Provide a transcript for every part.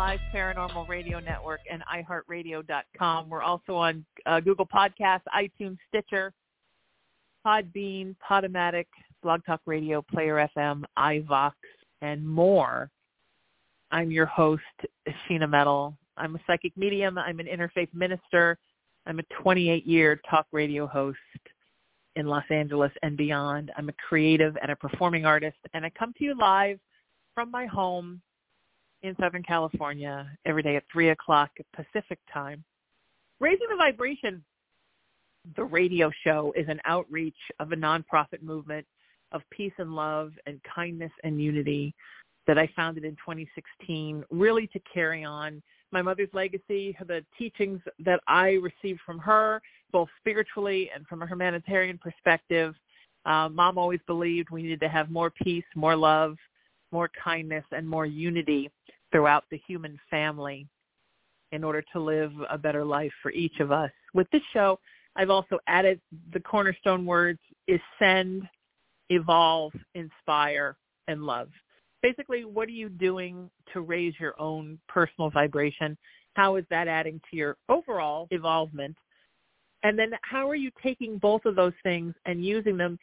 Live Paranormal Radio Network and iHeartRadio.com. We're also on uh, Google Podcasts, iTunes, Stitcher, Podbean, Podomatic, Blog Talk Radio, Player FM, iVoox, and more. I'm your host, Sheena Metal. I'm a psychic medium. I'm an interfaith minister. I'm a 28-year talk radio host in Los Angeles and beyond. I'm a creative and a performing artist, and I come to you live from my home in Southern California every day at 3 o'clock Pacific time. Raising the Vibration, the radio show, is an outreach of a nonprofit movement of peace and love and kindness and unity that I founded in 2016, really to carry on my mother's legacy, the teachings that I received from her, both spiritually and from a humanitarian perspective. Uh, Mom always believed we needed to have more peace, more love, more kindness, and more unity throughout the human family in order to live a better life for each of us. With this show, I've also added the cornerstone words ascend, evolve, inspire, and love. Basically, what are you doing to raise your own personal vibration? How is that adding to your overall evolvement? And then how are you taking both of those things and using them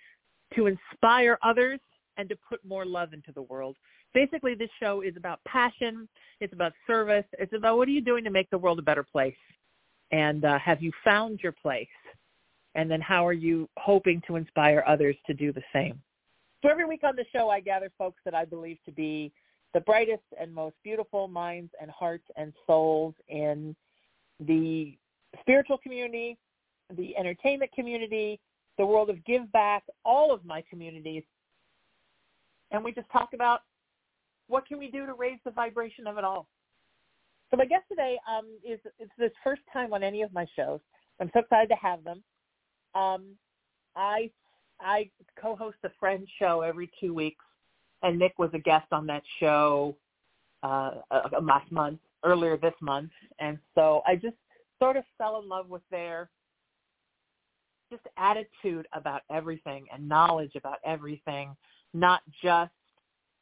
to inspire others and to put more love into the world? Basically, this show is about passion. It's about service. It's about what are you doing to make the world a better place? And uh, have you found your place? And then how are you hoping to inspire others to do the same? So every week on the show, I gather folks that I believe to be the brightest and most beautiful minds and hearts and souls in the spiritual community, the entertainment community, the world of give back, all of my communities. And we just talk about what can we do to raise the vibration of it all. So my guest today um, is it's this first time on any of my shows. I'm so excited to have them. Um, I I co-host a friend show every two weeks, and Nik was a guest on that show uh, last month, earlier this month, and so I just sort of fell in love with their just attitude about everything and knowledge about everything, not just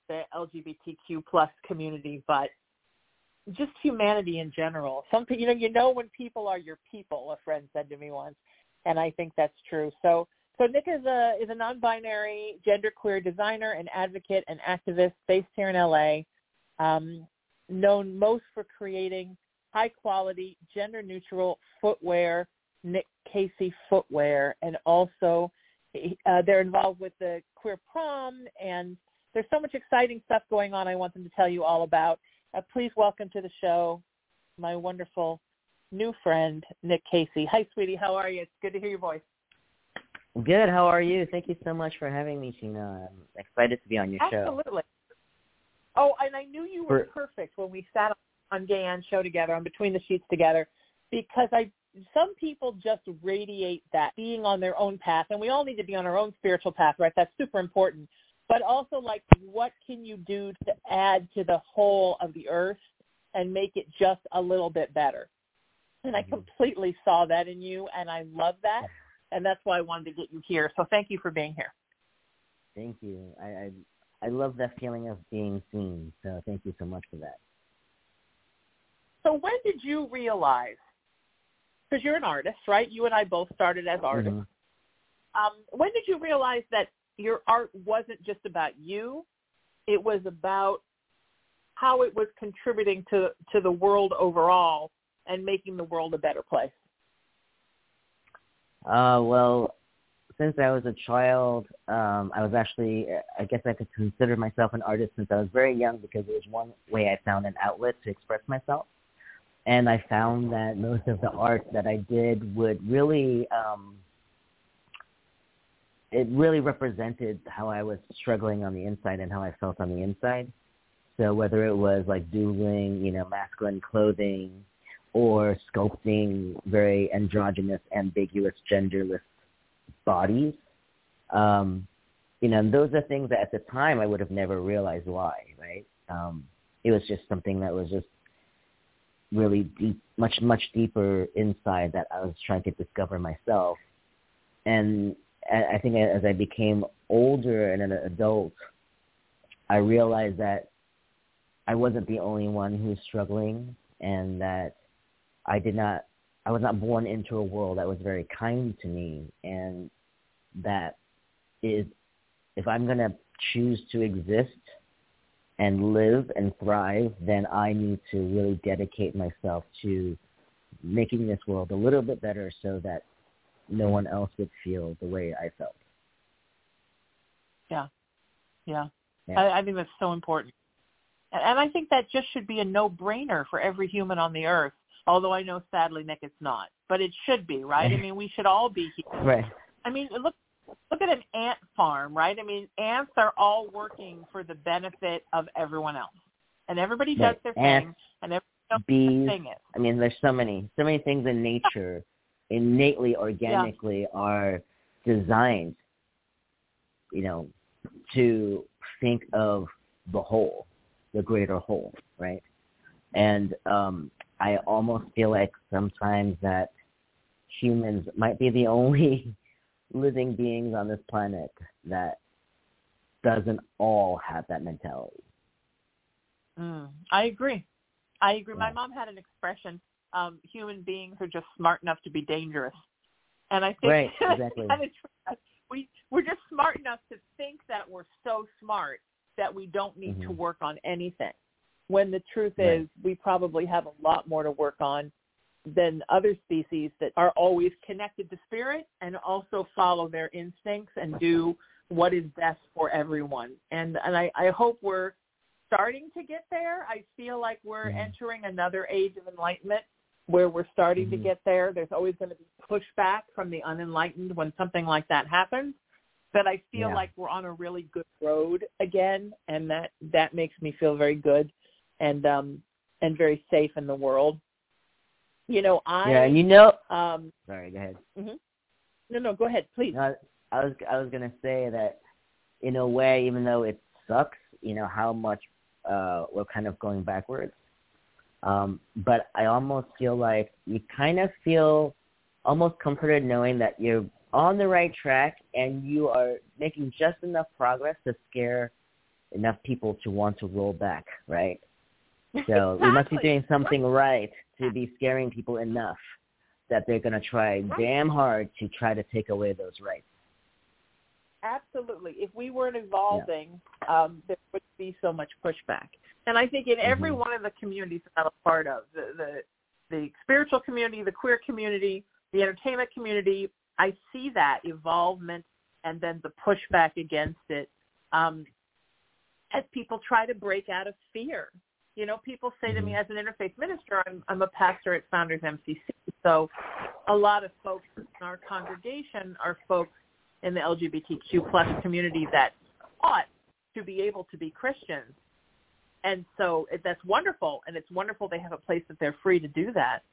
the LGBTQ plus community, but just humanity in general. Some you know you know when people are your people. A friend said to me once, and I think that's true. So so Nik is a is a non-binary, genderqueer designer and advocate and activist based here in LA, um, known most for creating high quality, gender neutral footwear, Nik Kacy footwear, and also uh, they're involved with the queer prom and there's so much exciting stuff going on I want them to tell you all about. Uh, please welcome to the show my wonderful new friend, Nik Kacy. Hi, sweetie. How are you? It's good to hear your voice. Good. How are you? Thank you so much for having me, Sheena. I'm excited to be on your Absolutely. show. Absolutely. Oh, and I knew you were For- perfect when we sat on Gay Ann show together, on Between the Sheets together, because I some people just radiate that being on their own path, and we all need to be on our own spiritual path, right? That's super important. But also, like, what can you do to add to the whole of the earth and make it just a little bit better? And I Mhm. completely saw that in you, and I love that and that's why I wanted to get you here. So thank you for being here. Thank you. I, I I love that feeling of being seen. So thank you so much for that. So when did you realize? Because you're an artist, right? You and I both started as artists. Mhm. Um, when did you realize that your art wasn't just about you? It was about how it was contributing to to the world overall and making the world a better place. Uh, well, since I was a child, um, I was actually, I guess I could consider myself an artist since I was very young because it was one way I found an outlet to express myself. And I found that most of the art that I did would really um, it really represented how I was struggling on the inside and how I felt on the inside. So whether it was like doing, you know, masculine clothing or sculpting very androgynous, ambiguous, genderless bodies, um, you know, and those are things that at the time I would have never realized why, right? Um, it was just something that was just really deep, much, much deeper inside that I was trying to discover myself. And I think as I became older and an adult, I realized that I wasn't the only one who was struggling and that I did not, I was not born into a world that was very kind to me and that is if I'm going to choose to exist and live and thrive, then I need to really dedicate myself to making this world a little bit better so that no one else would feel the way I felt. Yeah. Yeah. yeah. I, I think that's so important. And, and I think that just should be a no-brainer for every human on the earth, although I know sadly, Nik, it's not. But it should be, right? I mean, we should all be here. Right. I mean, look look at an ant farm, right? I mean, ants are all working for the benefit of everyone else, and everybody does their ants, thing, and everybody knows bees. thing is. I mean, there's so many, so many things in nature, innately, organically, yeah. are designed, you know, to think of the whole, the greater whole, right? And um, I almost feel like sometimes that humans might be the only living beings on this planet that doesn't all have that mentality. Mm, I agree. I agree. Yeah. My mom had an expression, um, human beings are just smart enough to be dangerous. And I think right, exactly. we we're just smart enough to think that we're so smart that we don't need mm-hmm. to work on anything. When the truth right. is we probably have a lot more to work on than other species that are always connected to spirit and also follow their instincts and do what is best for everyone. And and I, I hope we're starting to get there. I feel like we're mm-hmm. entering another age of enlightenment where we're starting mm-hmm. to get there. There's always going to be pushback from the unenlightened when something like that happens. But I feel yeah. like we're on a really good road again and that that makes me feel very good and um and very safe in the world you know, I yeah, and you know. Um, sorry, go ahead. Mm-hmm. No, no, go ahead, please. No, I was I was gonna say that in a way, even though it sucks, you know how much uh, we're kind of going backwards. Um, but I almost feel like you kind of feel almost comforted knowing that you're on the right track and you are making just enough progress to scare enough people to want to roll back, right? So exactly. we must be doing something right to be scaring people enough that they're going to try right. damn hard to try to take away those rights. Absolutely. If we weren't evolving, yeah. um, there would be so much pushback. And I think in every mm-hmm. one of the communities that I'm a part of, the, the the spiritual community, the queer community, the entertainment community, I see that evolvement and then the pushback against it um, as people try to break out of fear. You know, people say to me mm-hmm. as an interfaith minister, I'm, I'm a pastor at Founders MCC. So a lot of folks in our congregation are folks in the LGBTQ plus community that ought to be able to be Christians. And so it, that's wonderful. And it's wonderful they have a place that they're free to do that.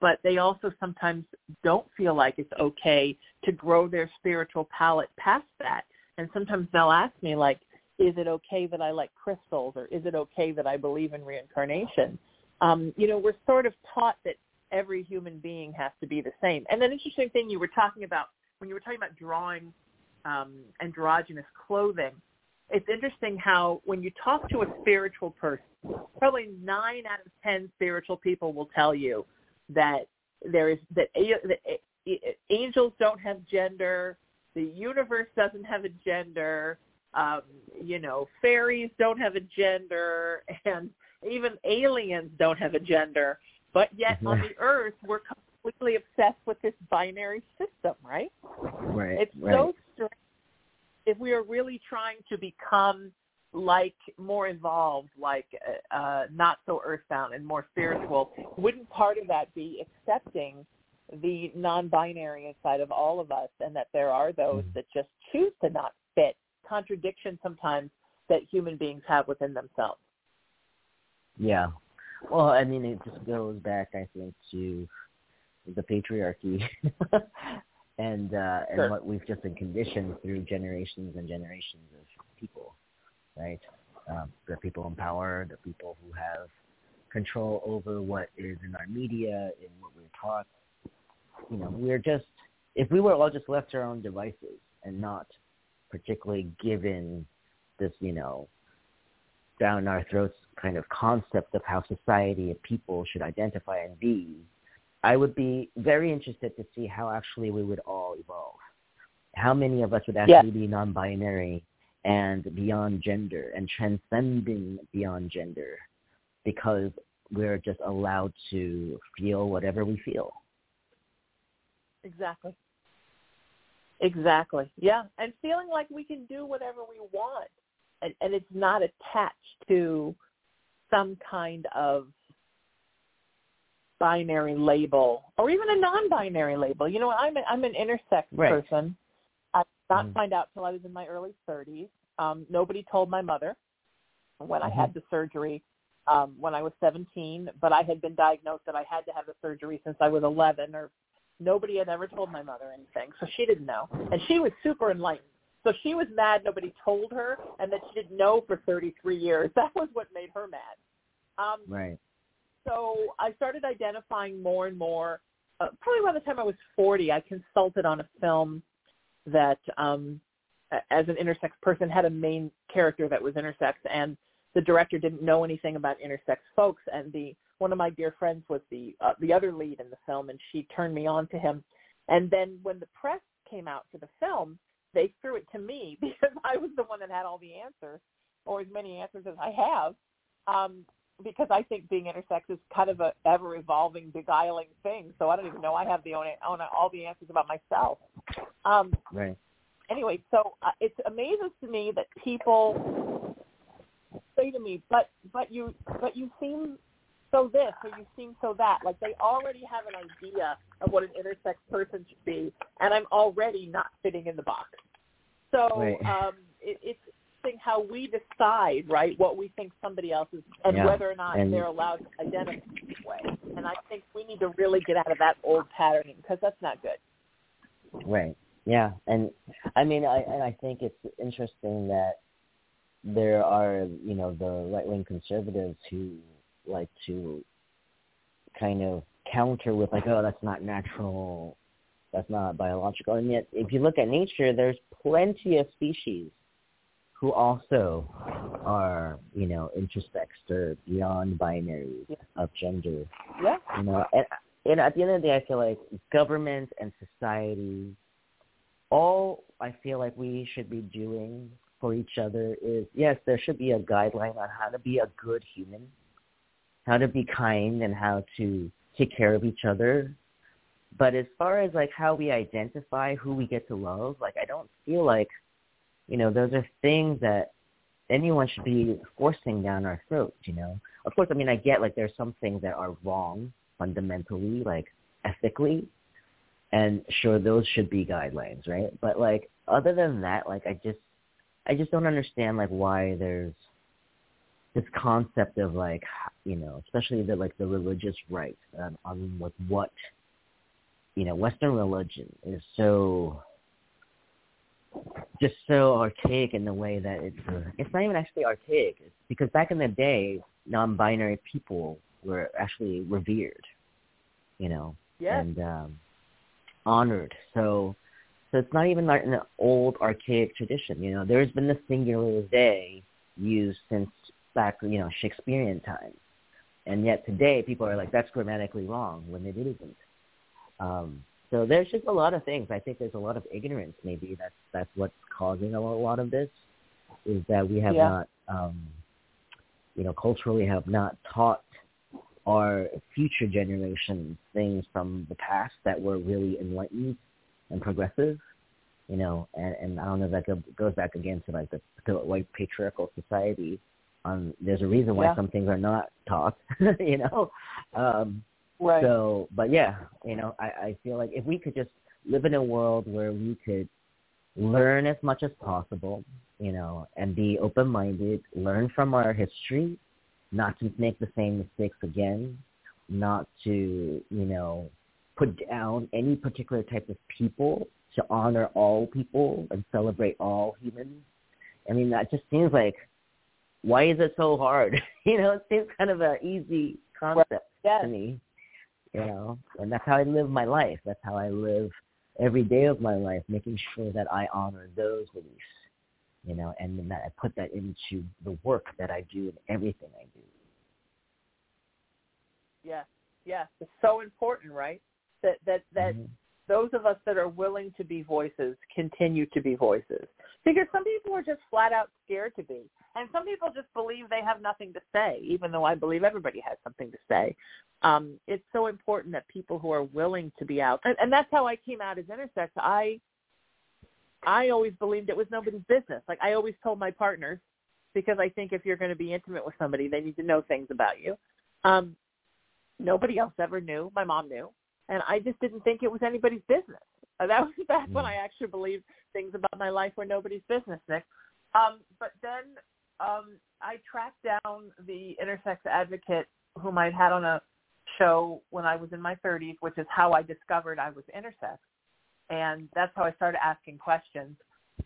But they also sometimes don't feel like it's okay to grow their spiritual palate past that. And sometimes they'll ask me like, is it okay that I like crystals or is it okay that I believe in reincarnation? Um, you know, we're sort of taught that every human being has to be the same. And an interesting thing you were talking about when you were talking about drawing um, androgynous clothing, it's interesting how when you talk to a spiritual person, probably nine out of ten spiritual people will tell you that there is that, that angels don't have gender, the universe doesn't have a gender, um, you know, fairies don't have a gender, and even aliens don't have a gender. But yet on the earth, we're completely obsessed with this binary system, right? Right. It's right. so strange. If we are really trying to become like more involved, like uh, uh, not so earthbound and more spiritual, wouldn't part of that be accepting the non-binary inside of all of us and that there are those mm-hmm. that just choose to not fit contradiction sometimes that human beings have within themselves. Yeah. Well, I mean, it just goes back, I think, to the patriarchy and uh, sure. and what we've just been conditioned through generations and generations of people, right? Um, the people in power, the people who have control over what is in our media and what we're taught. You know, we're just if we were all just left to our own devices and not particularly given this, you know, down our throats kind of concept of how society and people should identify and be, I would be very interested to see how actually we would all evolve. How many of us would actually be non-binary and beyond gender and transcending beyond gender because we're just allowed to feel whatever we feel. Exactly. Exactly. Yeah. And feeling like we can do whatever we want. And, and it's not attached to some kind of binary label or even a non-binary label. You know, I'm a, I'm an intersex right. person. I did not mm find out till I was in my early 30s. Um, nobody told my mother when mm-hmm. I had mm-hmm. the surgery um, when I was 17, but I had been diagnosed that I had to have the surgery since I was 11 or nobody had ever told my mother anything. So she didn't know. And she was super enlightened. So she was mad nobody told her and that she didn't know for 33 years. That was what made her mad. Um, right. So I started identifying more and more. Uh, probably by the time I was 40, I consulted on a film that, um, as an intersex person, had a main character that was intersex, and the director didn't know anything about intersex folks. And the one of my dear friends was the uh, the other lead in the film, and she turned me on to him. And then when the press came out for the film, they threw it to me because I was the one that had all the answers, or as many answers as I have. Um, because I think being intersex is kind of a ever evolving, beguiling thing. So I don't even know I have the own, own all the answers about myself. Um, right. Anyway, so uh, it amazes to me that people say to me, "But but you but you seem so this or you seem so that." Like they already have an idea of what an intersex person should be, and I'm already not fitting in the box. So right. um, it, it's interesting how we decide, right, what we think somebody else is and yeah. whether or not and they're allowed to identify this way. And I think we need to really get out of that old patterning because that's not good. Right. Yeah. And I mean, I and I think it's interesting that there are, you know, the right wing conservatives who like to kind of counter with like, oh, that's not natural, that's not biological. And yet, if you look at nature, there's plenty of species who also are, you know, intersexed or beyond binaries yeah. of gender. Yeah. You know, and, and at the end of the day, I feel like government and society, all I feel like we should be doing for each other is, yes, there should be a guideline on how to be a good human, how to be kind and how to take care of each other. But as far as like how we identify who we get to love, like I don't feel like you know, those are things that anyone should be forcing down our throats, you know. Of course, I mean, I get like there's some things that are wrong fundamentally, like ethically, and sure those should be guidelines, right? But like other than that, like I just I just don't understand like why there's this concept of like you know, especially the like the religious right um, on like what you know, Western religion is so just so archaic in the way that it's it's not even actually archaic. It's because back in the day, non-binary people were actually revered, you know, yes. and um, honored. So so it's not even like an old archaic tradition. You know, there's been the singular they used since back you know Shakespearean times, and yet today people are like that's grammatically wrong when it isn't. Um, so there's just a lot of things. I think there's a lot of ignorance. Maybe that's that's what's causing a lot of this, is that we have yeah. not, um, you know, culturally have not taught our future generations things from the past that were really enlightened and progressive. You know, and, and I don't know if that goes back again to like the, the white patriarchal society. Um, there's a reason why yeah. some things are not taught. you know, um, Right. So, but yeah, you know, I, I feel like if we could just live in a world where we could learn as much as possible, you know, and be open-minded, learn from our history, not to make the same mistakes again, not to, you know, put down any particular type of people, to honor all people and celebrate all humans. I mean, that just seems like, why is it so hard? you know, it seems kind of an easy concept yes. to me. You know, and that's how I live my life. That's how I live every day of my life, making sure that I honor those beliefs. You know, and then that I put that into the work that I do and everything I do. Yes, yes, it's so important, right? That that that Mhm. Those of us that are willing to be voices continue to be voices. Because some people are just flat out scared to be. And some people just believe they have nothing to say, even though I believe everybody has something to say. Um, it's so important that people who are willing to be out, and, and that's how I came out as intersex. I, I always believed it was nobody's business. Like I always told my partners, because I think if you're going to be intimate with somebody, they need to know things about you. Um, nobody else ever knew. My mom knew and I just didn't think it was anybody's business. Uh, that was back when Mm. I actually believed things about my life were nobody's business, Nik. Um, but then um, I tracked down the intersex advocate whom I'd had on a show when I was in my 30s, which is how I discovered I was intersex, and that's how I started asking questions.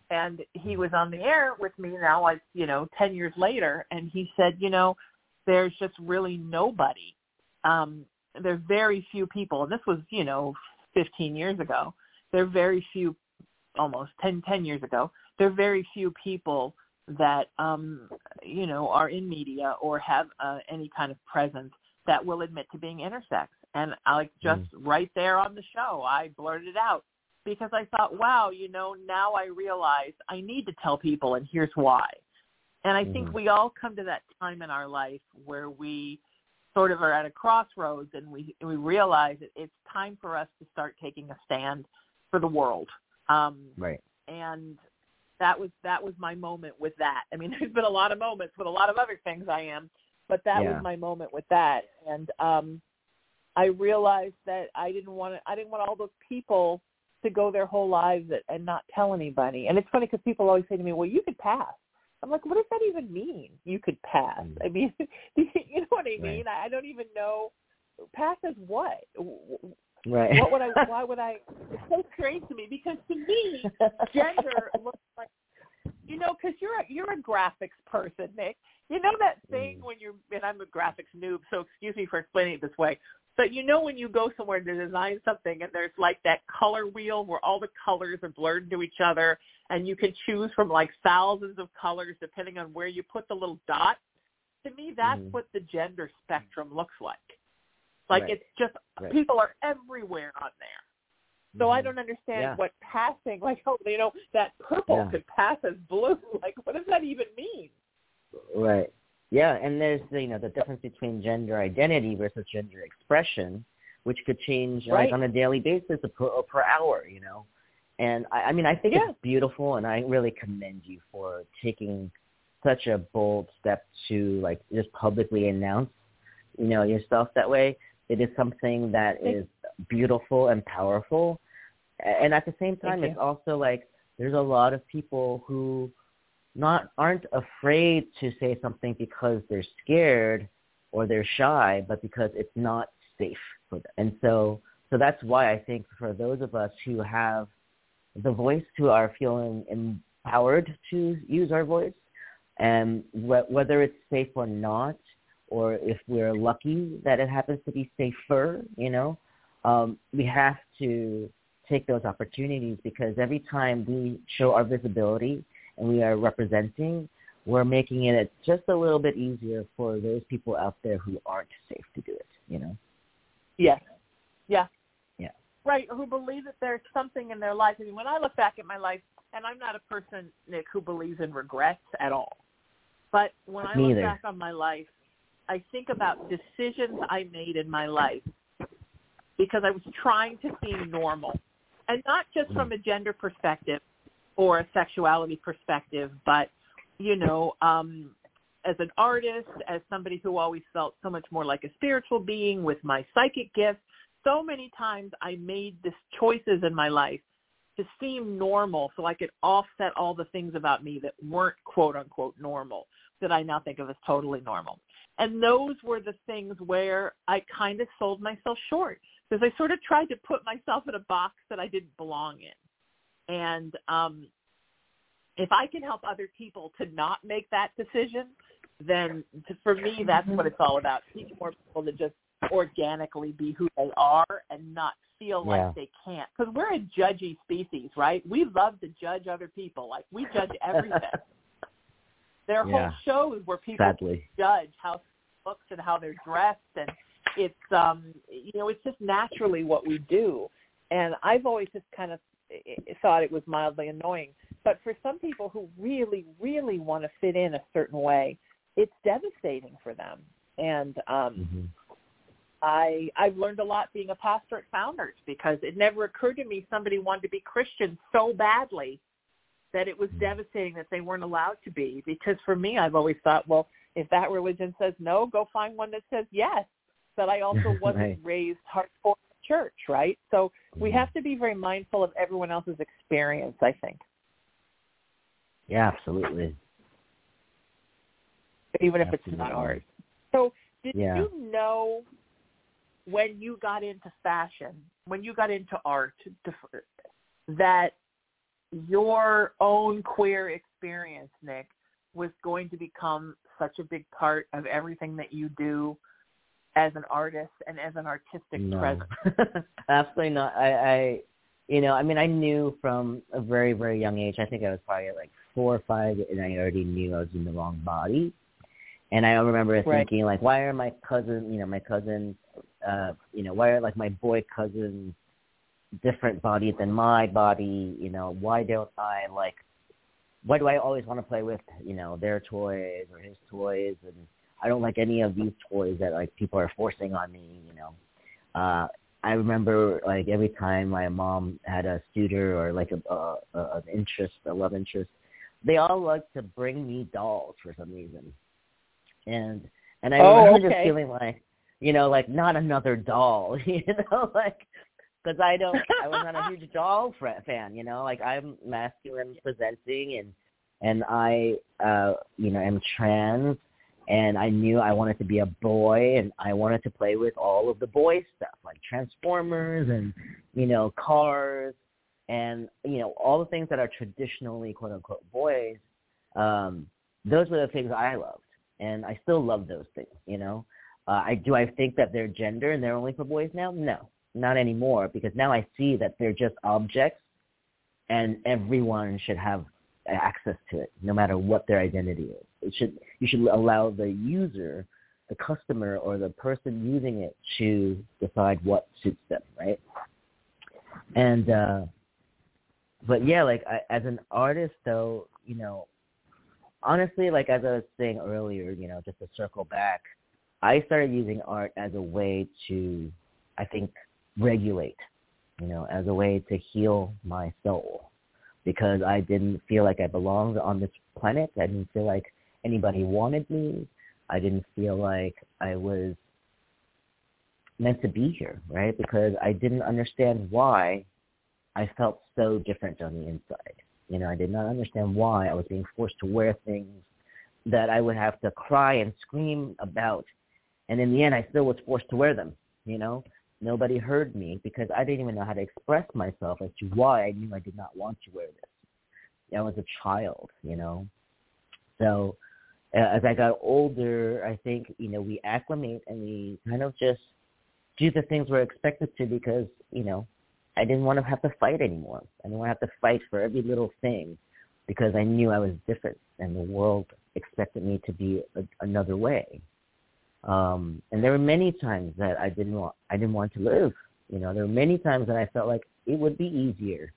And he was on the air with me now, like you know, 10 years later, and he said, you know, there's just really nobody um, there are very few people, and this was, you know, 15 years ago. There are very few, almost 10, 10 years ago. There are very few people that, um, you know, are in media or have uh, any kind of presence that will admit to being intersex. And I like just right there on the show, I blurted it out because I thought, wow, you know, now I realize I need to tell people, and here's why. And I think Mhm. we all come to that time in our life where we sort of are at a crossroads and we we realize that it's time for us to start taking a stand for the world. Um, Right. and that was that was my moment with that. I mean, there's been a lot of moments with a lot of other things I am, but that Yeah. was my moment with that. And um, I realized that I didn't want to, I didn't want all those people to go their whole lives and not tell anybody. And it's funny because people always say to me, "Well, you could pass." I'm like, what does that even mean? You could pass. Mm. I mean, you know what I mean? I, I don't even know. Pass as what? Right. What would I? Why would I? It's so strange to me because to me, gender looks like you know because you're a, you're a graphics person nick you know that thing Mm. when you're and i'm a graphics noob so excuse me for explaining it this way but you know when you go somewhere to design something and there's like that color wheel where all the colors are blurred into each other and you can choose from like thousands of colors depending on where you put the little dot to me that's Mhm. what the gender spectrum looks like like Right. it's just Right. people are everywhere on there so I Mhm. don't understand Yeah. what passing, like, oh, you know, that purple Yeah. could pass as blue. Like, what does that even mean? Right. Yeah, and there's you know the difference between gender identity versus gender expression, which could change Right. like on a daily basis or per, or per hour. You know, and I, I mean I think Yeah. it's beautiful, and I really commend you for taking such a bold step to like just publicly announce you know yourself that way. It is something that Thank is beautiful and powerful, and at the same time, it's also like there's a lot of people who not aren't afraid to say something because they're scared or they're shy, but because it's not safe for them. And so, so that's why I think for those of us who have the voice, who are feeling empowered to use our voice, and wh- whether it's safe or not, or if we're lucky that it happens to be safer, you know, um, we have to take those opportunities because every time we show our visibility and we are representing, we're making it just a little bit easier for those people out there who aren't safe to do it, you know? Yes. Yeah. Right, who believe that there's something in their life. I mean, when I look back at my life, and I'm not a person, Nik, who believes in regrets at all. But when I look either. back on my life, I think about decisions I made in my life because I was trying to seem normal. And not just from a gender perspective or a sexuality perspective, but, you know, um, as an artist, as somebody who always felt so much more like a spiritual being with my psychic gifts, so many times I made this choices in my life to seem normal so I could offset all the things about me that weren't quote unquote normal that I now think of as totally normal. And those were the things where I kind of sold myself short because I sort of tried to put myself in a box that I didn't belong in. And um, if I can help other people to not make that decision, then for me, that's what it's all about. Teaching more people to just organically be who they are and not feel Yeah. like they can't. Because we're a judgy species, right? We love to judge other people. Like we judge everything. there are Yeah. whole shows where people Sadly. judge how looks and how they're dressed and it's um you know it's just naturally what we do and i've always just kind of eh, thought it was mildly annoying but for some people who really really want to fit in a certain way it's devastating for them and um hmm I I've learned a lot being a pastor at Founders because it never occurred to me somebody wanted to be Christian so badly that it was devastating that they weren't allowed to be. Because for me, I've always thought, well, if that religion says no, go find one that says yes. But I also wasn't Right. raised hardcore church, right? So we Mhm. have to be very mindful of everyone else's experience. I think, Yeah, absolutely. even if it's not ours. So did Yeah. you know when you got into fashion, when you got into art, that your own queer experience, Nik, was going to become such a big part of everything that you do as an artist and as an artistic No. presence? Absolutely not. I, I, you know, I mean, I knew from a very, very young age. I think I was probably like four or five, and I already knew I was in the wrong body. And I remember Right. thinking, like, why are my cousin, you know, my cousins, uh, you know, why are like my boy cousins different bodies than my body? You know, why don't I like? Why do I always want to play with, you know, their toys or his toys, and I don't like any of these toys that like people are forcing on me, you know. Uh I remember like every time my mom had a suitor or like a, a, a an interest, a love interest, they all liked to bring me dolls for some reason, and and I Oh, remember just feeling like, you know, like not another doll, you know, like because I don't, I was not a huge doll fan, you know, like I'm masculine presenting and and I, uh, you know, am trans and I knew I wanted to be a boy and I wanted to play with all of the boy stuff like Transformers and you know cars and you know all the things that are traditionally quote unquote boys um those were the things I loved and I still love those things you know uh, I do I think that they're gender and they're only for boys now no not anymore because now I see that they're just objects and everyone should have access to it, no matter what their identity is. It should you should allow the user, the customer, or the person using it to decide what suits them, right? And uh, but yeah, like I, as an artist, though, you know, honestly, like as I was saying earlier, you know, just to circle back, I started using art as a way to, I think, regulate, you know, as a way to heal my soul because I didn't feel like I belonged on this planet. I didn't feel like anybody wanted me. I didn't feel like I was meant to be here, right? Because I didn't understand why I felt so different on the inside. You know, I did not understand why I was being forced to wear things that I would have to cry and scream about. And in the end, I still was forced to wear them, you know? Nobody heard me because I didn't even know how to express myself as to why I knew I did not want to wear this. I was a child, you know? So uh, as I got older, I think, you know, we acclimate and we kind of just do the things we're expected to because, you know, I didn't want to have to fight anymore. I didn't want to have to fight for every little thing because I knew I was different and the world expected me to be a, another way. Um, and there were many times that I didn't want I didn't want to live. You know, there were many times that I felt like it would be easier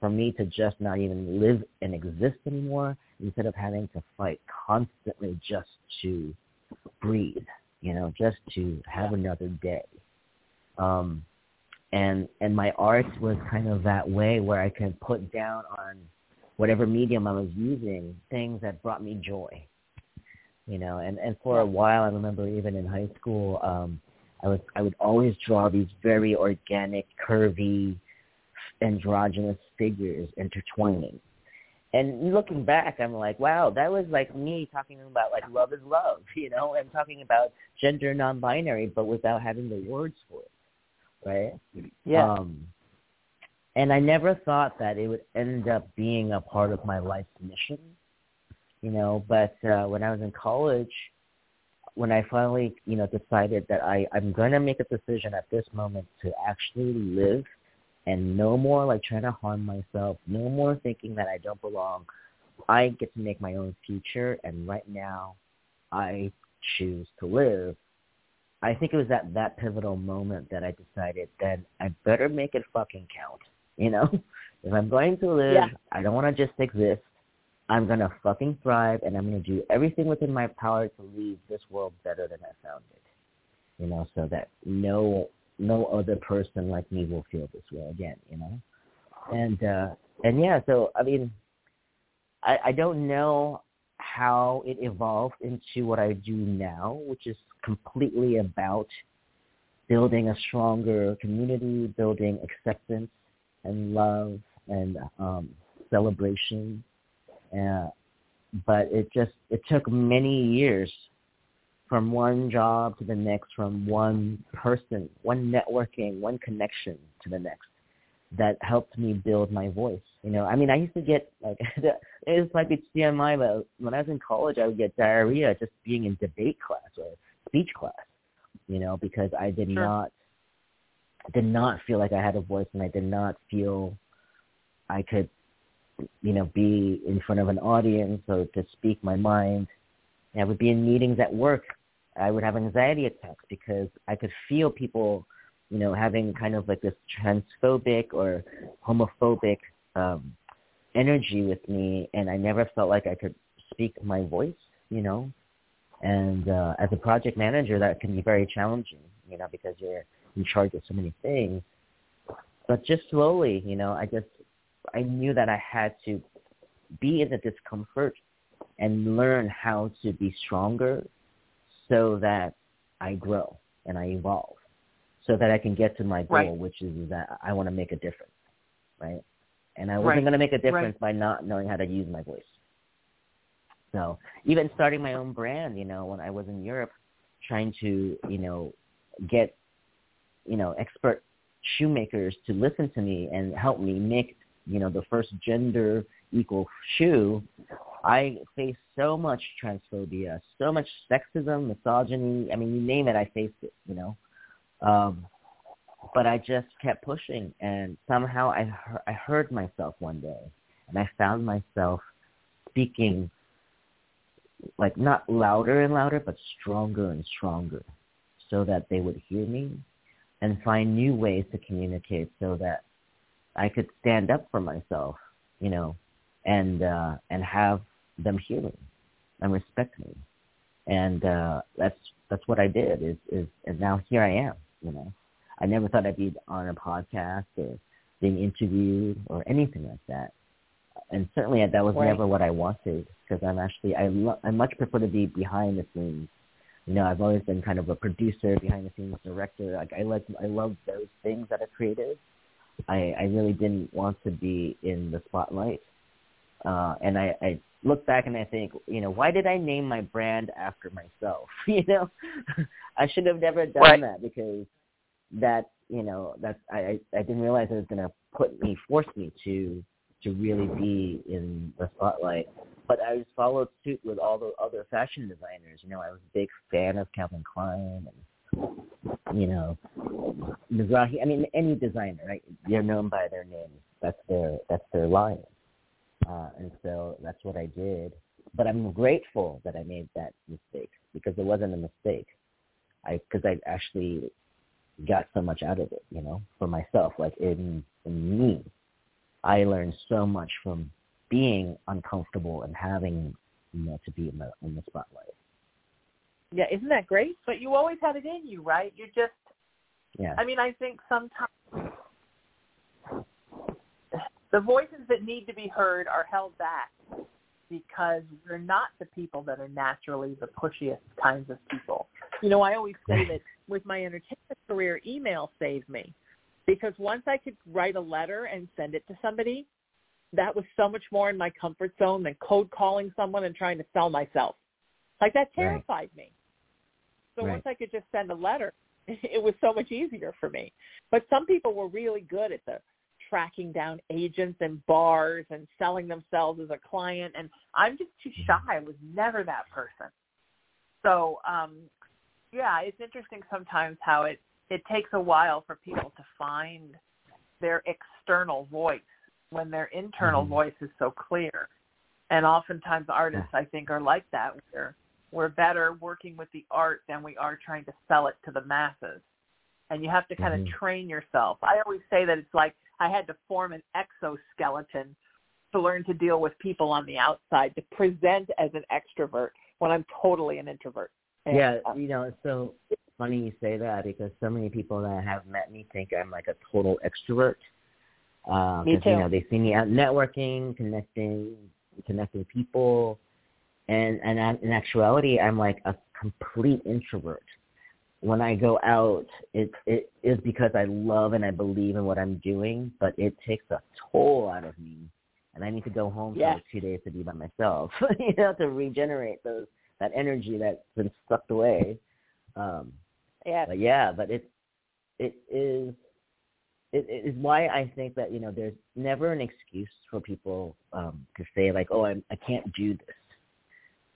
for me to just not even live and exist anymore instead of having to fight constantly just to breathe, you know, just to have another day. Um, and and my art was kind of that way where I could put down on whatever medium I was using things that brought me joy. You know. And and for a while, I remember even in high school, um, I was I would always draw these very organic, curvy, androgynous figures intertwining. And looking back, I'm like, wow, that was like me talking about like love is love, you know, and talking about gender non-binary, but without having the words for it, right? Yeah. Um, and I never thought that it would end up being a part of my life's mission, you know. But uh, when I was in college, when I finally, you know, decided that I I'm going to make a decision at this moment to actually live and no more like trying to harm myself, no more thinking that I don't belong. I get to make my own future, and right now, I choose to live. I think it was at that pivotal moment that I decided that I better make it fucking count. You know, if I'm going to live, Yeah. I don't want to just exist. I'm gonna fucking thrive, and I'm gonna do everything within my power to leave this world better than I found it. You know, so that no no other person like me will feel this way again. You know, and uh and yeah, so I mean, I I don't know how it evolved into what I do now, which is completely about building a stronger community, building acceptance and love and um, celebration. Uh, but it just it took many years from one job to the next, from one person, one networking, one connection to the next that helped me build my voice. You know, I mean, I used to get like this might be TMI, but when I was in college, I would get diarrhea just being in debate class or speech class. You know, because I did Sure. not did not feel like I had a voice, and I did not feel I could, you know, be in front of an audience or to speak my mind. And I would be in meetings at work. I would have anxiety attacks because I could feel people, you know, having kind of like this transphobic or homophobic um, energy with me, and I never felt like I could speak my voice, you know. And uh, as a project manager, that can be very challenging, you know, because you're in charge of so many things. But just slowly, you know, I just I knew that I had to be in the discomfort and learn how to be stronger so that I grow and I evolve so that I can get to my goal, Right. which is that I want to make a difference, right? And I wasn't Right. going to make a difference by not knowing how to use my voice. So even starting my own brand, you know, when I was in Europe, trying to, you know, get, you know, expert shoemakers to listen to me and help me make, you know, the first gender equal shoe, I faced so much transphobia, so much sexism, misogyny. I mean, you name it, I faced it, you know. Um, but I just kept pushing, and somehow I, he- I heard myself one day, and I found myself speaking like not louder and louder, but stronger and stronger, so that they would hear me and find new ways to communicate, so that I could stand up for myself, you know, and uh, and have them hear me and respect me, and uh, that's that's what I did. Is is and now here I am, you know. I never thought I'd be on a podcast or being interviewed or anything like that. And certainly that was Right. never what I wanted because I'm actually I lo- I much prefer to be behind the scenes. You know, I've always been kind of a producer, behind the scenes director. Like I like I love those things that are creative. I I really didn't want to be in the spotlight. Uh, and I, I look back and I think, you know, why did I name my brand after myself? you know, I should have never done Right. that because that, you know, that's I, I I didn't realize it was going to put me, force me to to really be in the spotlight. But I just followed suit with all the other fashion designers. You know, I was a big fan of Calvin Klein and you know, Mizrahi. I mean, any designer, right? They're known by their names. That's their that's their line. Uh, and so that's what I did. But I'm grateful that I made that mistake because it wasn't a mistake. I because I actually got so much out of it, you know, for myself. Like in in me, I learned so much from being uncomfortable and having you know to be in the in the spotlight. Yeah, isn't that great? But you always had it in you, right? You just Yeah. I mean, I think sometimes the voices that need to be heard are held back because we're not the people that are naturally the pushiest kinds of people. You know, I always say that with my entertainment career, email saved me because once I could write a letter and send it to somebody, that was so much more in my comfort zone than cold calling someone and trying to sell myself. Like that terrified right. me. So right. once I could just send a letter, it was so much easier for me. But some people were really good at the tracking down agents and bars and selling themselves as a client and I'm just too shy. I was never that person. So, um yeah, it's interesting sometimes how it it takes a while for people to find their external voice when their internal mm-hmm. voice is so clear. And oftentimes artists I think are like that where we're better working with the art than we are trying to sell it to the masses. And you have to kind mm-hmm. of train yourself. I always say that it's like I had to form an exoskeleton to learn to deal with people on the outside, to present as an extrovert when I'm totally an introvert. And, yeah, uh, you know, it's so funny you say that because so many people that have met me think I'm like a total extrovert. Uh, me too. You know, they see me out networking, connecting, connecting people, and and in actuality, I'm like a complete introvert. When I go out, it it is because I love and I believe in what I'm doing, but it takes a toll out of me, and I need to go home yes. for like two days to be by myself, you know, to regenerate those that energy that's been sucked away. Um, yeah. But yeah, but it it is it, it is why I think that you know there's never an excuse for people um, to say like, oh, I'm, I can't do this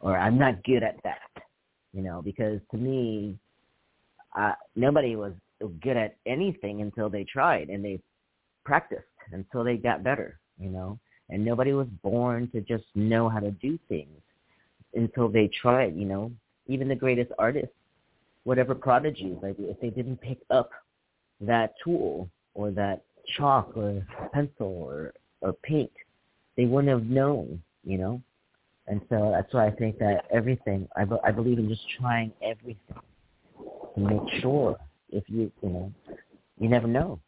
or I'm not good at that, you know, because to me, uh, nobody was good at anything until they tried and they practiced until they got better, you know, and nobody was born to just know how to do things until they tried, you know, even the greatest artists, whatever prodigies, like if they didn't pick up that tool or that chalk or pencil or, or paint, they wouldn't have known, you know, and so that's why I think that everything, I, be, I believe in just trying everything to make sure if you, you know, you never know.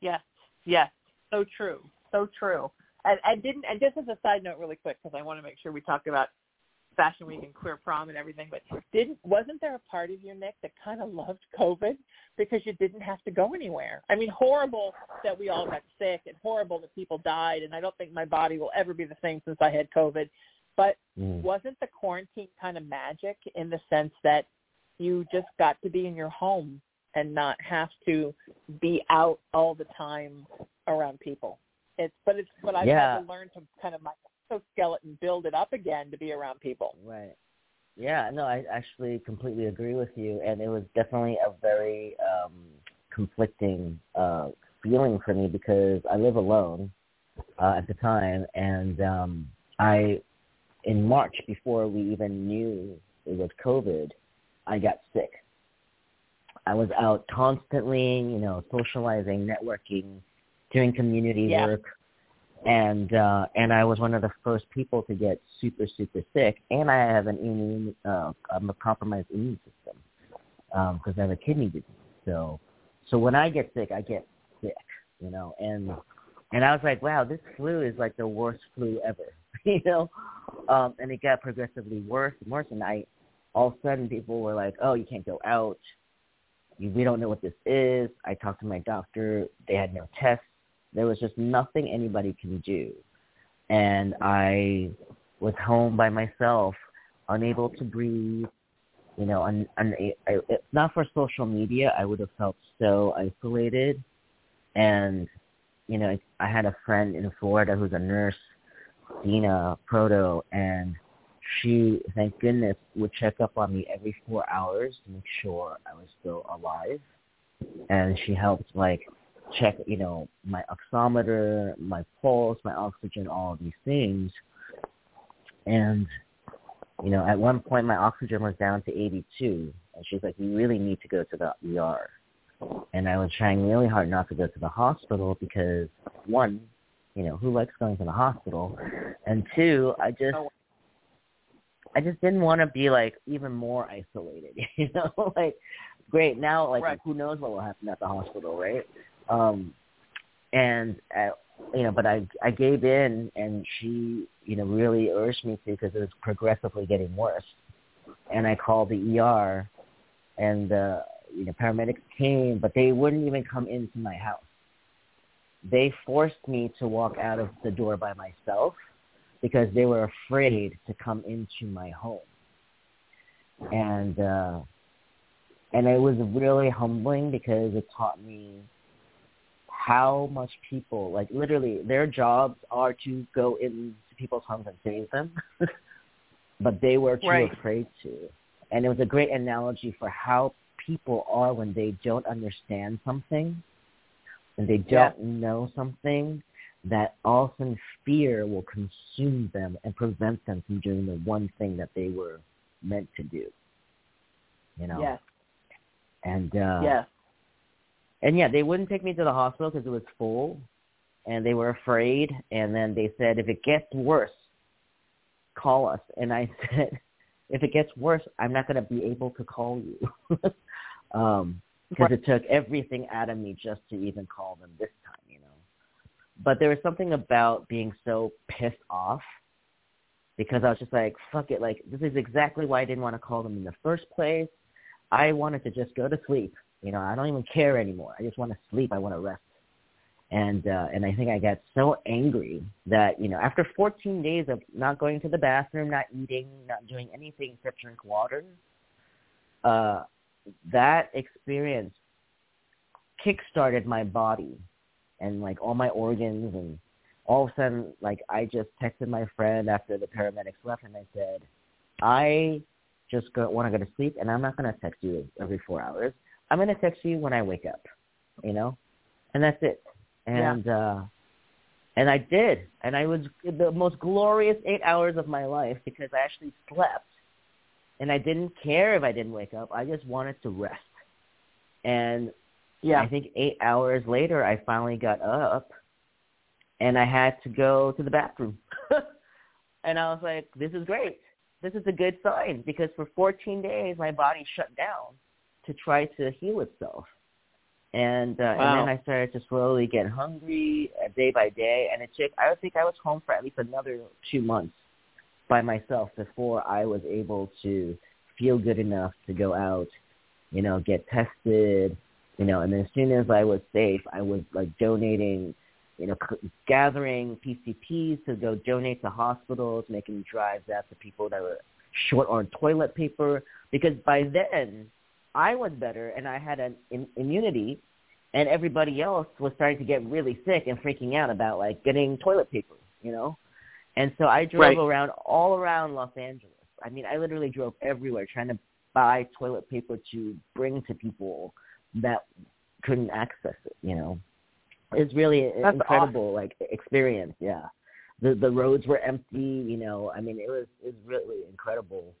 Yes, yes, so true, so true. And, and didn't, and just as a side note, really quick, because I want to make sure we talk about Fashion Week and Queer Prom and everything, but didn't wasn't there a part of you, Nik, that kind of loved COVID because you didn't have to go anywhere? I mean, horrible that we all got sick and horrible that people died, and I don't think my body will ever be the same since I had COVID. But mm. wasn't the quarantine kind of magic in the sense that you just got to be in your home and not have to be out all the time around people? It's but it's but I've yeah. had to learn to kind of my exoskeleton, build it up again to be around people. Right. Yeah, no, I actually completely agree with you, and it was definitely a very um, conflicting uh, feeling for me because I live alone uh, at the time, and um, I, in March, before we even knew it was COVID, I got sick. I was out constantly, you know, socializing, networking, doing community yeah. work, and uh, and I was one of the first people to get super super sick, and I have an immune, uh, I'm a compromised immune system because um, I have a kidney disease. So so when I get sick, I get sick, you know, and and I was like, wow, this flu is like the worst flu ever, you know, um, and it got progressively worse and worse, and I all of a sudden people were like, oh, you can't go out. We don't know what this is. I talked to my doctor. They had no tests there was just nothing anybody can do. And I was home by myself, unable to breathe. You know, and, and if not for social media, I would have felt so isolated. And, you know, I had a friend in Florida who's a nurse, Dina Proto, and she, thank goodness, would check up on me every four hours to make sure I was still alive. And she helped, like, check, you know, my oximeter, my pulse, my oxygen, all of these things. And, you know, at one point my oxygen was down to 82. And she's like, you really need to go to the ER. And I was trying really hard not to go to the hospital because, one, you know, who likes going to the hospital? And two, I just, I just didn't want to be like even more isolated, you know, like great now, like right. who knows what will happen at the hospital, right? Um, and at, you know, but I I gave in, and she, you know, really urged me to because it was progressively getting worse. And I called the ER, and uh, you know, paramedics came, but they wouldn't even come into my house. They forced me to walk out of the door by myself because they were afraid to come into my home. And uh, and it was really humbling because it taught me how much people like literally their jobs are to go into people's homes and save them but they were too right. afraid to and it was a great analogy for how people are when they don't understand something and they don't yeah. know something that often fear will consume them and prevent them from doing the one thing that they were meant to do you know yes and uh yes and yeah, they wouldn't take me to the hospital because it was full, and they were afraid. And then they said, if it gets worse, call us. And I said, if it gets worse, I'm not going to be able to call you, um, because it took everything out of me just to even call them this time, you know. But there was something about being so pissed off because I was just like, fuck it, like this is exactly why I didn't want to call them in the first place. I wanted to just go to sleep you know, I don't even care anymore. I just want to sleep. I want to rest. And uh, and I think I got so angry that you know after 14 days of not going to the bathroom, not eating, not doing anything except drink water, uh, that experience kick-started my body and like all my organs and all of a sudden like I just texted my friend after the paramedics left and I said, I just want to go to sleep and I'm not going to text you every four hours. I'm gonna text you when I wake up, you know, and that's it. And yeah. uh and I did, and I was the most glorious eight hours of my life because I actually slept, and I didn't care if I didn't wake up. I just wanted to rest. And yeah, I think eight hours later, I finally got up, and I had to go to the bathroom, and I was like, "This is great. This is a good sign because for 14 days my body shut down." To try to heal itself. And uh, wow. and then I started to slowly get hungry uh, day by day, and it took. I would think I was home for at least another two months by myself before I was able to feel good enough to go out, you know, get tested, you know, and then as soon as I was safe, I was like donating, you know, c- gathering PCPs to go donate to hospitals, making drives out to people that were short on toilet paper, because by then I was better and I had an in, immunity, and everybody else was starting to get really sick and freaking out about like getting toilet paper, you know. And so I drove right. around all around Los Angeles. I mean, I literally drove everywhere trying to buy toilet paper to bring to people that couldn't access it. You know, it's really an That's incredible awesome. like experience. Yeah, the the roads were empty. You know, I mean, it was it was really incredible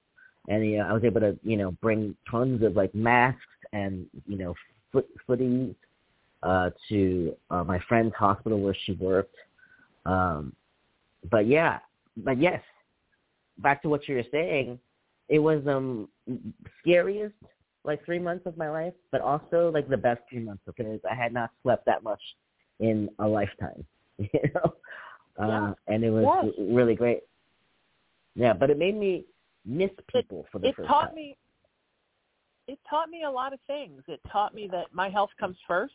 and you know, I was able to you know bring tons of like masks and you know foot footies uh, to uh, my friend's hospital where she worked. Um, but yeah, but yes, back to what you were saying, it was um scariest like three months of my life, but also like the best three months because I had not slept that much in a lifetime, you know, uh, yeah. and it was yes. really great. Yeah, but it made me miss people for the it first taught time. me it taught me a lot of things it taught me that my health comes first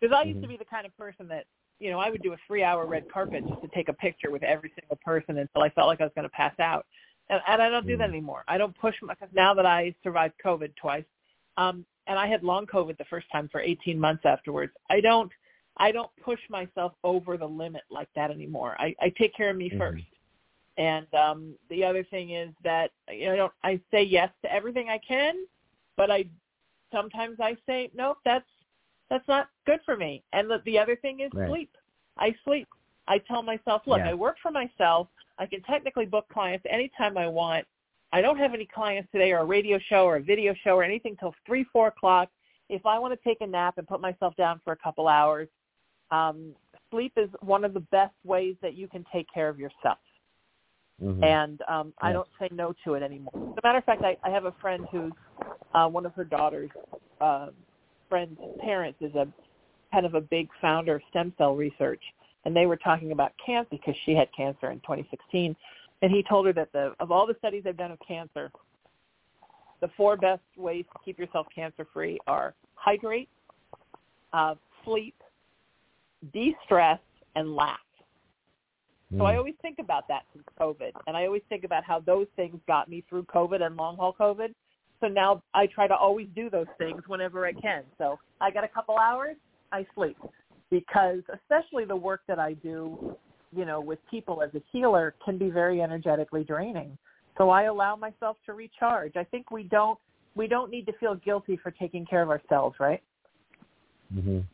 because i used mm-hmm. to be the kind of person that you know i would do a three hour red carpet just to take a picture with every single person until i felt like i was going to pass out and, and i don't do mm-hmm. that anymore i don't push because now that i survived covid twice um and i had long covid the first time for 18 months afterwards i don't i don't push myself over the limit like that anymore i i take care of me mm-hmm. first and um, the other thing is that you know I don't I say yes to everything I can, but I sometimes I say nope that's that's not good for me. And the, the other thing is right. sleep. I sleep. I tell myself, look, yeah. I work for myself. I can technically book clients anytime I want. I don't have any clients today or a radio show or a video show or anything till three, four o'clock. If I want to take a nap and put myself down for a couple hours, um, sleep is one of the best ways that you can take care of yourself. Mm-hmm. And um. I don't say no to it anymore. As a matter of fact, I, I have a friend who's uh, one of her daughter's uh, friend's parents is a kind of a big founder of stem cell research, and they were talking about cancer because she had cancer in 2016, and he told her that the of all the studies they've done of cancer, the four best ways to keep yourself cancer free are hydrate, uh, sleep, de-stress, and laugh. So I Mm. always think about that since COVID, and I always think about how those things got me through COVID and long haul COVID. So now I try to always do those things whenever I can. So I got a couple hours, I sleep because especially the work that I do, you know, with people as a healer can be very energetically draining. So I allow myself to recharge. I think we don't we don't need to feel guilty for taking care of ourselves, right? Mhm.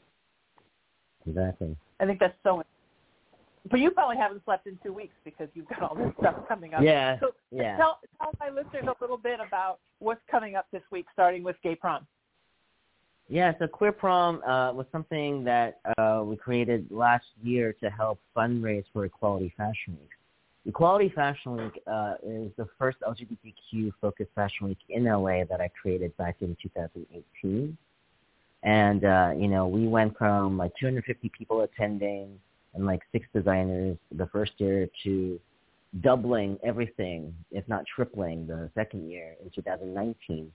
Exactly. I think that's so. But you probably haven't slept in two weeks because you've got all this stuff coming up. Yeah. So Yeah. tell tell my listeners a little bit about what's coming up this week, starting with Gay Prom. Yeah, so Queer Prom uh, was something that uh, we created last year to help fundraise for Equality Fashion Week. Equality Fashion Week uh, is the first LGBTQ-focused fashion week in LA that I created back in 2018. And, uh, you know, we went from like 250 people attending and like six designers the first year to doubling everything, if not tripling the second year in 2019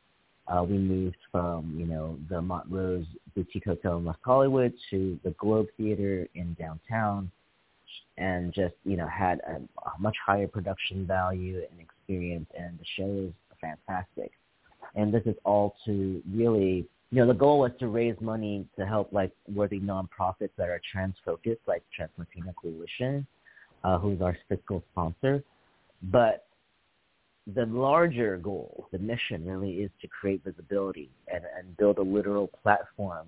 uh, we moved from, you know, the Montrose Boutique Hotel in West Hollywood to the Globe Theater in downtown and just, you know, had a, a much higher production value and experience and the show is fantastic. And this is all to really, you know, the goal was to raise money to help like worthy nonprofits that are trans focused, like Trans Latina Coalition, uh, who's our fiscal sponsor. But the larger goal, the mission really is to create visibility and, and build a literal platform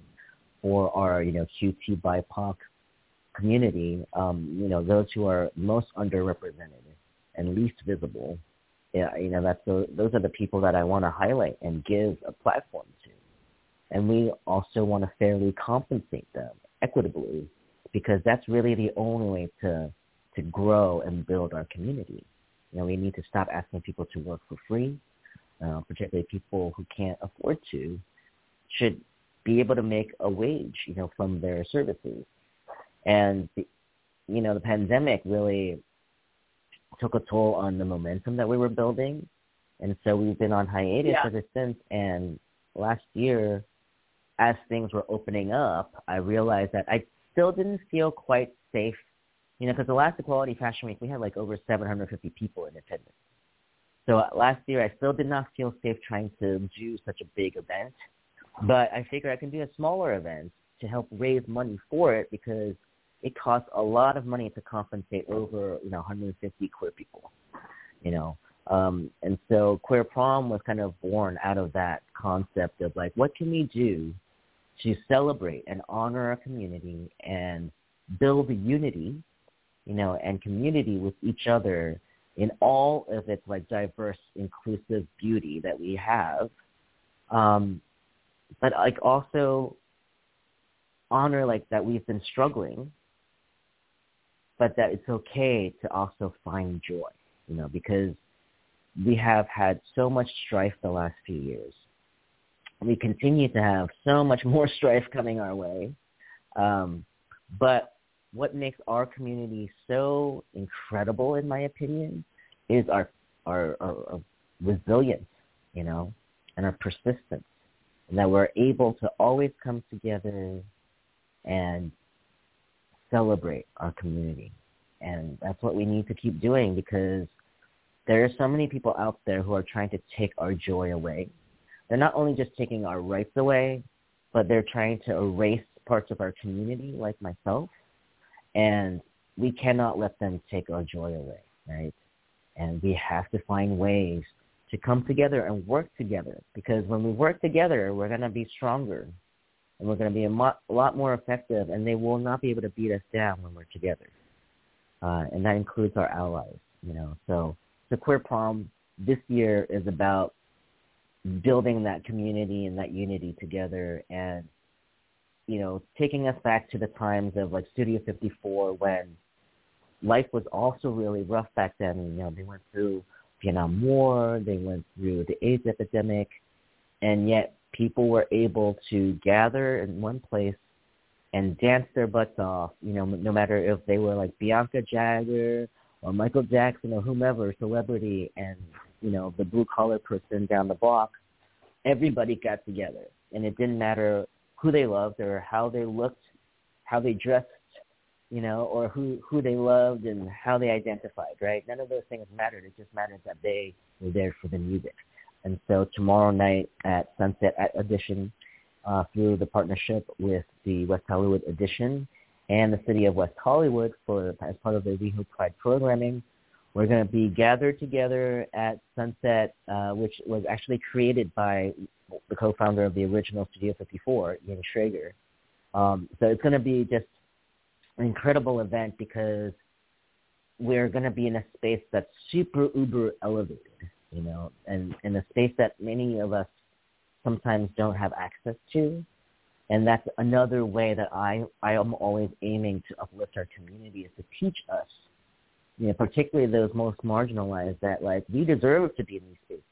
for our, you know, QT BIPOC community, um, you know, those who are most underrepresented and least visible. Yeah, you know, that's the, those are the people that I want to highlight and give a platform to. And we also want to fairly compensate them equitably because that's really the only way to to grow and build our community. You know, we need to stop asking people to work for free, uh, particularly people who can't afford to, should be able to make a wage, you know, from their services. And, the, you know, the pandemic really took a toll on the momentum that we were building. And so we've been on hiatus Yeah. ever since. And last year, as things were opening up, I realized that I still didn't feel quite safe you know, because the last Equality Fashion Week, we had like over 750 people in attendance. So uh, last year, I still did not feel safe trying to do such a big event, but I figured I can do a smaller event to help raise money for it because it costs a lot of money to compensate over, you know, 150 queer people, you know. Um, and so Queer Prom was kind of born out of that concept of like, what can we do to celebrate and honor our community and build unity you know, and community with each other in all of its like diverse, inclusive beauty that we have. Um, but like also honor like that we've been struggling, but that it's okay to also find joy, you know, because we have had so much strife the last few years. We continue to have so much more strife coming our way. Um, but what makes our community so incredible, in my opinion, is our our, our, our resilience, you know, and our persistence, and that we're able to always come together and celebrate our community, and that's what we need to keep doing because there are so many people out there who are trying to take our joy away. They're not only just taking our rights away, but they're trying to erase parts of our community, like myself and we cannot let them take our joy away, right? And we have to find ways to come together and work together because when we work together, we're going to be stronger and we're going to be a, mo- a lot more effective and they will not be able to beat us down when we're together. Uh, and that includes our allies, you know. So the Queer Prom this year is about building that community and that unity together and you know, taking us back to the times of like Studio 54 when life was also really rough back then. You know, they went through Vietnam War, they went through the AIDS epidemic, and yet people were able to gather in one place and dance their butts off. You know, no matter if they were like Bianca Jagger or Michael Jackson or whomever celebrity, and you know the blue collar person down the block, everybody got together, and it didn't matter who they loved or how they looked, how they dressed, you know, or who who they loved and how they identified. Right? None of those things mattered. It just mattered that they were there for the music. And so tomorrow night at Sunset at Edition, uh, through the partnership with the West Hollywood Edition and the City of West Hollywood for as part of the WeHo Pride programming, we're going to be gathered together at Sunset, uh, which was actually created by the co-founder of the original Studio 54, Ian Schrager. Um, so it's going to be just an incredible event because we're going to be in a space that's super uber elevated, you know, and in a space that many of us sometimes don't have access to. And that's another way that I, I am always aiming to uplift our community is to teach us, you know, particularly those most marginalized that like we deserve to be in these spaces.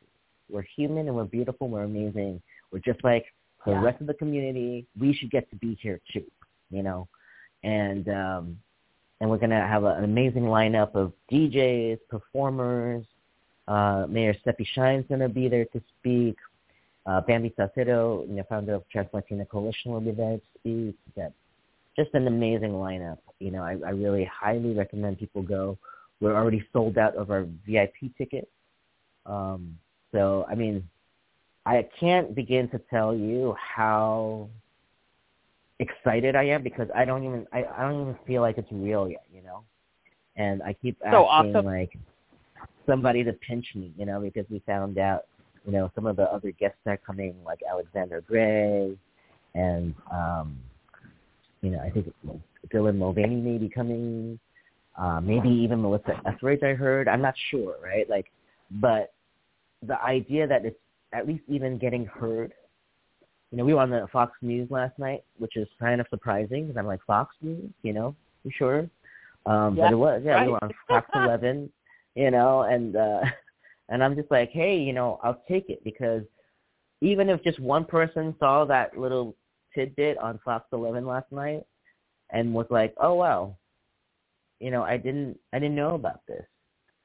We're human and we're beautiful, we're amazing. We're just like the yeah. rest of the community. We should get to be here too, you know. And um and we're gonna have a, an amazing lineup of DJs, performers. Uh, Mayor Sepi Shyne's gonna be there to speak. Uh, Bamby Salcedo, you know, founder of Trans Latina Coalition, will be there to speak. That just an amazing lineup. You know, I, I really highly recommend people go. We're already sold out of our VIP tickets. Um, so, I mean, I can't begin to tell you how excited I am because I don't even I, I don't even feel like it's real yet, you know. And I keep asking so awesome. like somebody to pinch me, you know, because we found out, you know, some of the other guests are coming, like Alexander Gray, and um, you know, I think Dylan Mulvaney may be coming, uh, maybe even Melissa Etheridge. I heard. I'm not sure, right? Like, but the idea that it's at least even getting heard. You know, we were on the Fox News last night, which is kind of surprising because I'm like Fox News, you know, you sure? Um, yeah, but it was, yeah, right. we were on Fox 11, you know, and uh, and I'm just like, hey, you know, I'll take it because even if just one person saw that little tidbit on Fox 11 last night and was like, oh wow, you know, I didn't I didn't know about this,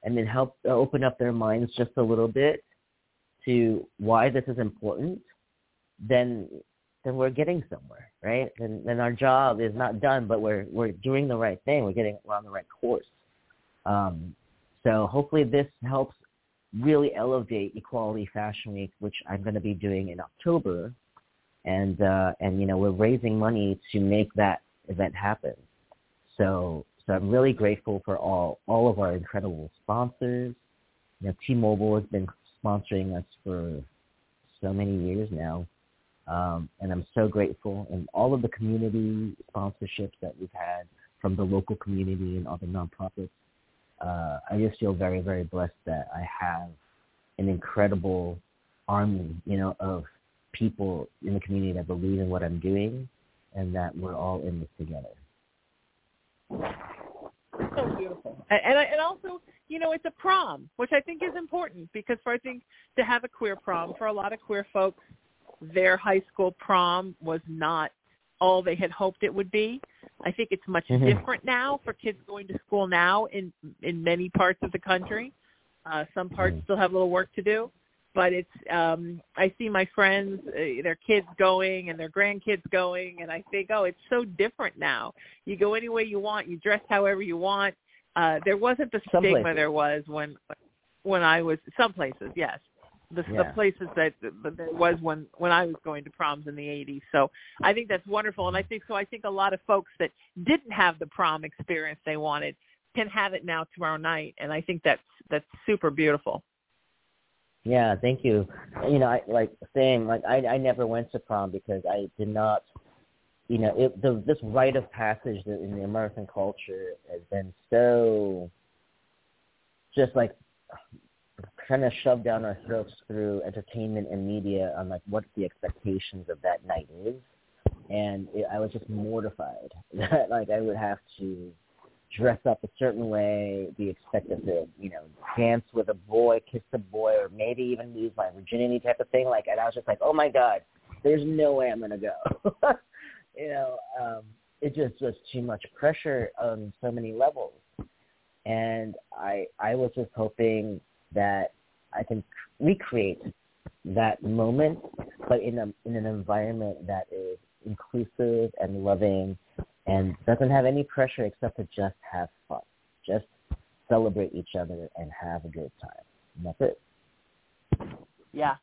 and it helped open up their minds just a little bit to why this is important, then then we're getting somewhere, right? Then then our job is not done, but we're we're doing the right thing. We're getting we're on the right course. Um, so hopefully this helps really elevate Equality Fashion Week, which I'm going to be doing in October, and uh, and you know we're raising money to make that event happen. So so I'm really grateful for all all of our incredible sponsors. You know, T-Mobile has been sponsoring us for so many years now. Um, and I'm so grateful. And all of the community sponsorships that we've had from the local community and other nonprofits, uh, I just feel very, very blessed that I have an incredible army, you know, of people in the community that believe in what I'm doing and that we're all in this together. So beautiful. And, and, and also, you know, it's a prom, which I think is important because for I think to have a queer prom for a lot of queer folks, their high school prom was not all they had hoped it would be. I think it's much mm-hmm. different now for kids going to school now in in many parts of the country. Uh, some parts mm-hmm. still have a little work to do, but it's um I see my friends, uh, their kids going and their grandkids going, and I think, oh, it's so different now. You go any way you want, you dress however you want, uh, there wasn't the some stigma places. there was when when I was some places, yes, the, yeah. the places that, that there was when when I was going to proms in the '80s. So I think that's wonderful, and I think so. I think a lot of folks that didn't have the prom experience they wanted can have it now tomorrow night, and I think that's that's super beautiful. Yeah, thank you. You know, I like same. Like I I never went to prom because I did not you know, it, the, this rite of passage in the American culture has been so just like kind of shoved down our throats through entertainment and media on like what the expectations of that night is. And it, I was just mortified that like I would have to dress up a certain way, be expected to, you know, dance with a boy, kiss a boy, or maybe even lose my virginity type of thing. Like, and I was just like, oh my god, there's no way I'm gonna go. you know, um, it just was too much pressure on so many levels. And I I was just hoping that I can recreate that moment, but in a in an environment that is inclusive and loving and doesn't have any pressure except to just have fun. Just celebrate each other and have a good time. And that's it. Yeah.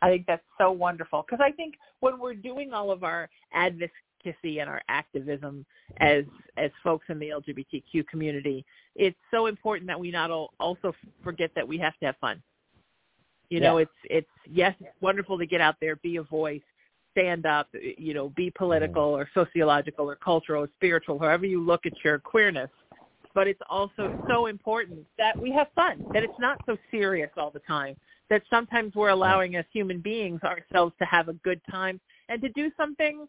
I think that's so wonderful because I think when we're doing all of our advocacy and our activism as as folks in the LGBTQ community, it's so important that we not all, also forget that we have to have fun. You know, it's it's yes, it's wonderful to get out there, be a voice, stand up, you know, be mm-hmm. political or sociological or cultural or spiritual, however you look at your queerness. But it's also so important that we have fun, that it's not so serious all the time, that sometimes we're allowing as human beings ourselves to have a good time and to do something,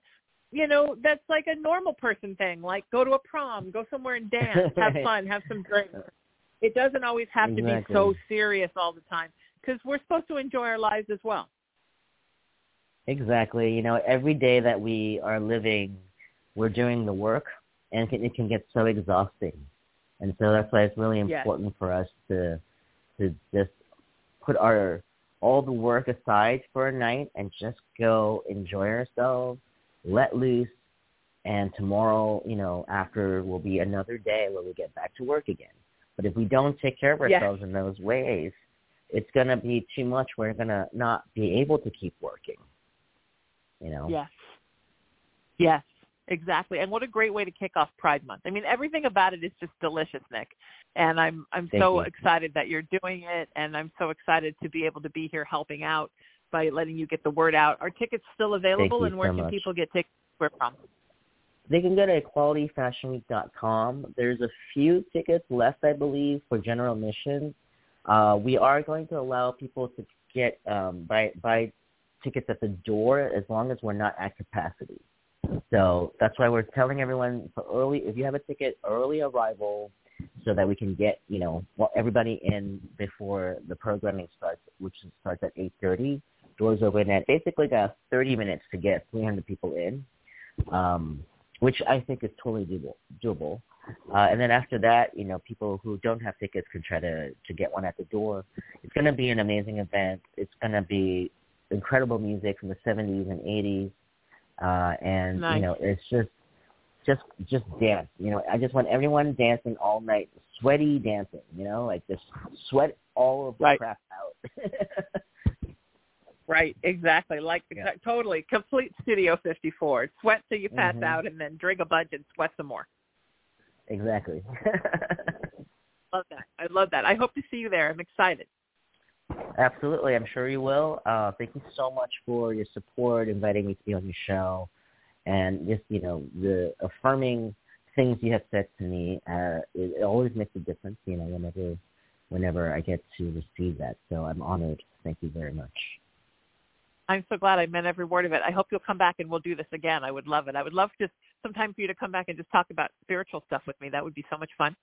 you know, that's like a normal person thing, like go to a prom, go somewhere and dance, have fun, have some drinks. It doesn't always have to be so serious all the time because we're supposed to enjoy our lives as well. Exactly. You know, every day that we are living, we're doing the work, and it can, it can get so exhausting. And so that's why it's really Yes. important for us to to just put our all the work aside for a night and just go enjoy ourselves, let loose, and tomorrow, you know, after will be another day where we get back to work again. But if we don't take care of Yes. ourselves in those ways, it's going to be too much. We're going to not be able to keep working. You know? Yes. Yes, exactly. And what a great way to kick off Pride Month. I mean, everything about it is just delicious, Nik. And I'm I'm Thank so you. excited that you're doing it and I'm so excited to be able to be here helping out by letting you get the word out. Are tickets still available and where so can much. people get tickets where from? They can go to equalityfashionweek.com. There's a few tickets left, I believe, for general admission. Uh, we are going to allow people to get um, buy buy tickets at the door as long as we're not at capacity. So that's why we're telling everyone for early. If you have a ticket, early arrival, so that we can get you know well, everybody in before the programming starts, which starts at 8:30. Doors open at basically got 30 minutes to get 300 people in. Um, which I think is totally doable. doable. Uh, and then after that, you know, people who don't have tickets can try to to get one at the door. It's going to be an amazing event. It's going to be incredible music from the 70s and 80s, uh, and Nice. you know, it's just just just dance. You know, I just want everyone dancing all night, sweaty dancing. You know, like just sweat all of the Right. crap out. Right, exactly. Like Yeah. totally complete Studio 54. Sweat till you pass Mhm. out and then drink a bunch and sweat some more. exactly. Love that. I love that. I hope to see you there. I'm excited. Absolutely, I'm sure you will. Uh, thank you so much for your support, inviting me to be on your show, and just you know the affirming things you have said to me. Uh, it, it always makes a difference, you know, whenever whenever I get to receive that. So I'm honored. Thank you very much. I'm so glad I meant every word of it. I hope you'll come back and we'll do this again. I would love it. I would love just some time for you to come back and just talk about spiritual stuff with me. That would be so much fun.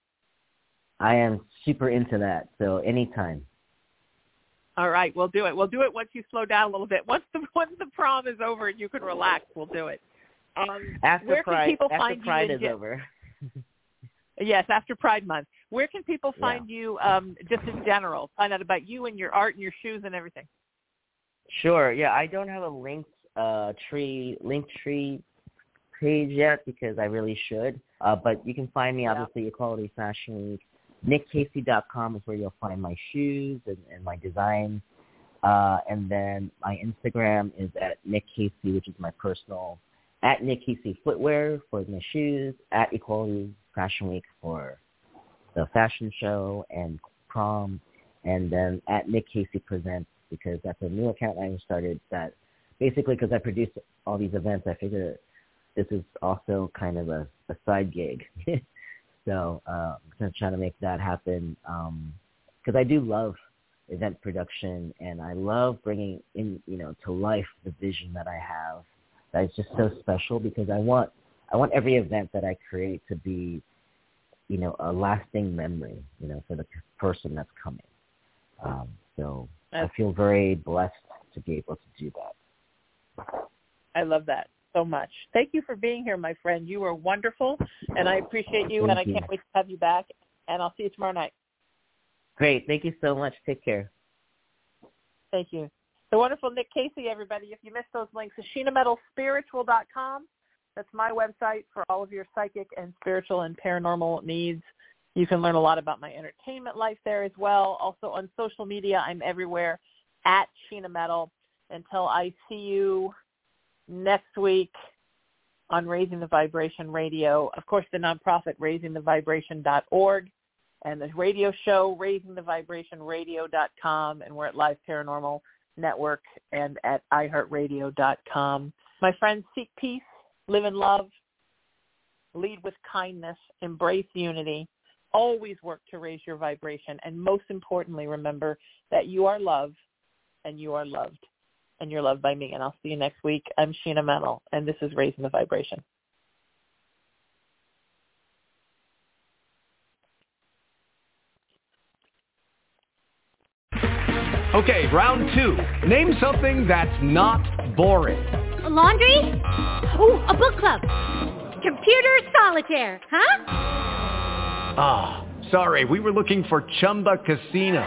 I am super into that. So anytime. All right, we'll do it. We'll do it once you slow down a little bit. Once the once the prom is over and you can relax, we'll do it. Um, After where Pride, can people after find Pride you? is over. Yes, after Pride Month. Where can people Yeah. find you um, just in general? Find out about you and your art and your shoes and everything. Sure. Yeah, I don't have a linked uh, tree link tree page yet because I really should. Uh, but you can find me Yeah. obviously Equality Fashion Week. NikKacy.com is where you'll find my shoes and, and my designs. Uh, and then my Instagram is at Nik Kacy, which is my personal at Nik Kacy Footwear for my shoes, at Equality Fashion Week for the fashion show and prom, and then at Nik Kacy Presents because that's a new account I started that basically because I produce all these events, I figured this is also kind of a, a side gig. so uh, I'm going to try to make that happen because I do love event production and I love bringing in, you know, to life the vision that I have that is just so special because I want I want every event that I create to be, you know, a lasting memory, you know, for the person that's coming. Um, so I feel very blessed to be able to do that. I love that. So much. Thank you for being here, my friend. You were wonderful, and I appreciate you, Thank and I you. can't wait to have you back. And I'll see you tomorrow night. Great. Thank you so much. Take care. Thank you. The wonderful Nik Kacy, everybody. If you missed those links, AshinaMetalSpiritual.com. That's my website for all of your psychic and spiritual and paranormal needs. You can learn a lot about my entertainment life there as well. Also on social media, I'm everywhere at Sheena Metal. Until I see you next week on Raising the Vibration Radio. Of course, the nonprofit raisingthevibration.org and the radio show raisingthevibrationradio.com and we're at Live Paranormal Network and at iHeartRadio.com. My friends, seek peace, live in love, lead with kindness, embrace unity, always work to raise your vibration, and most importantly, remember that you are loved and you are loved and you're loved by me. And I'll see you next week. I'm Sheena Metal, and this is Raising the Vibration. Okay, round two. Name something that's not boring. A laundry? Ooh, a book club. Computer solitaire, huh? Ah, sorry, we were looking for Chumba Casino.